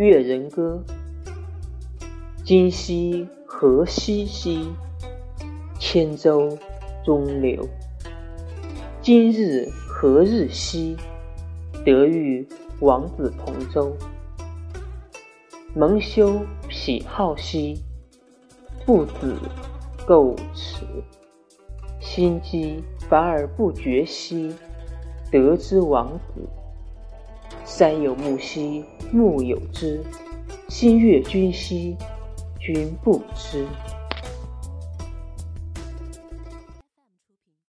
越人歌。今夕何夕兮，千舟中流。今日何日兮，得遇王子同舟。蒙羞癖好兮，父子构齿。心机反而不觉兮，得之王子。山有木兮木有枝，心悦君兮君不知。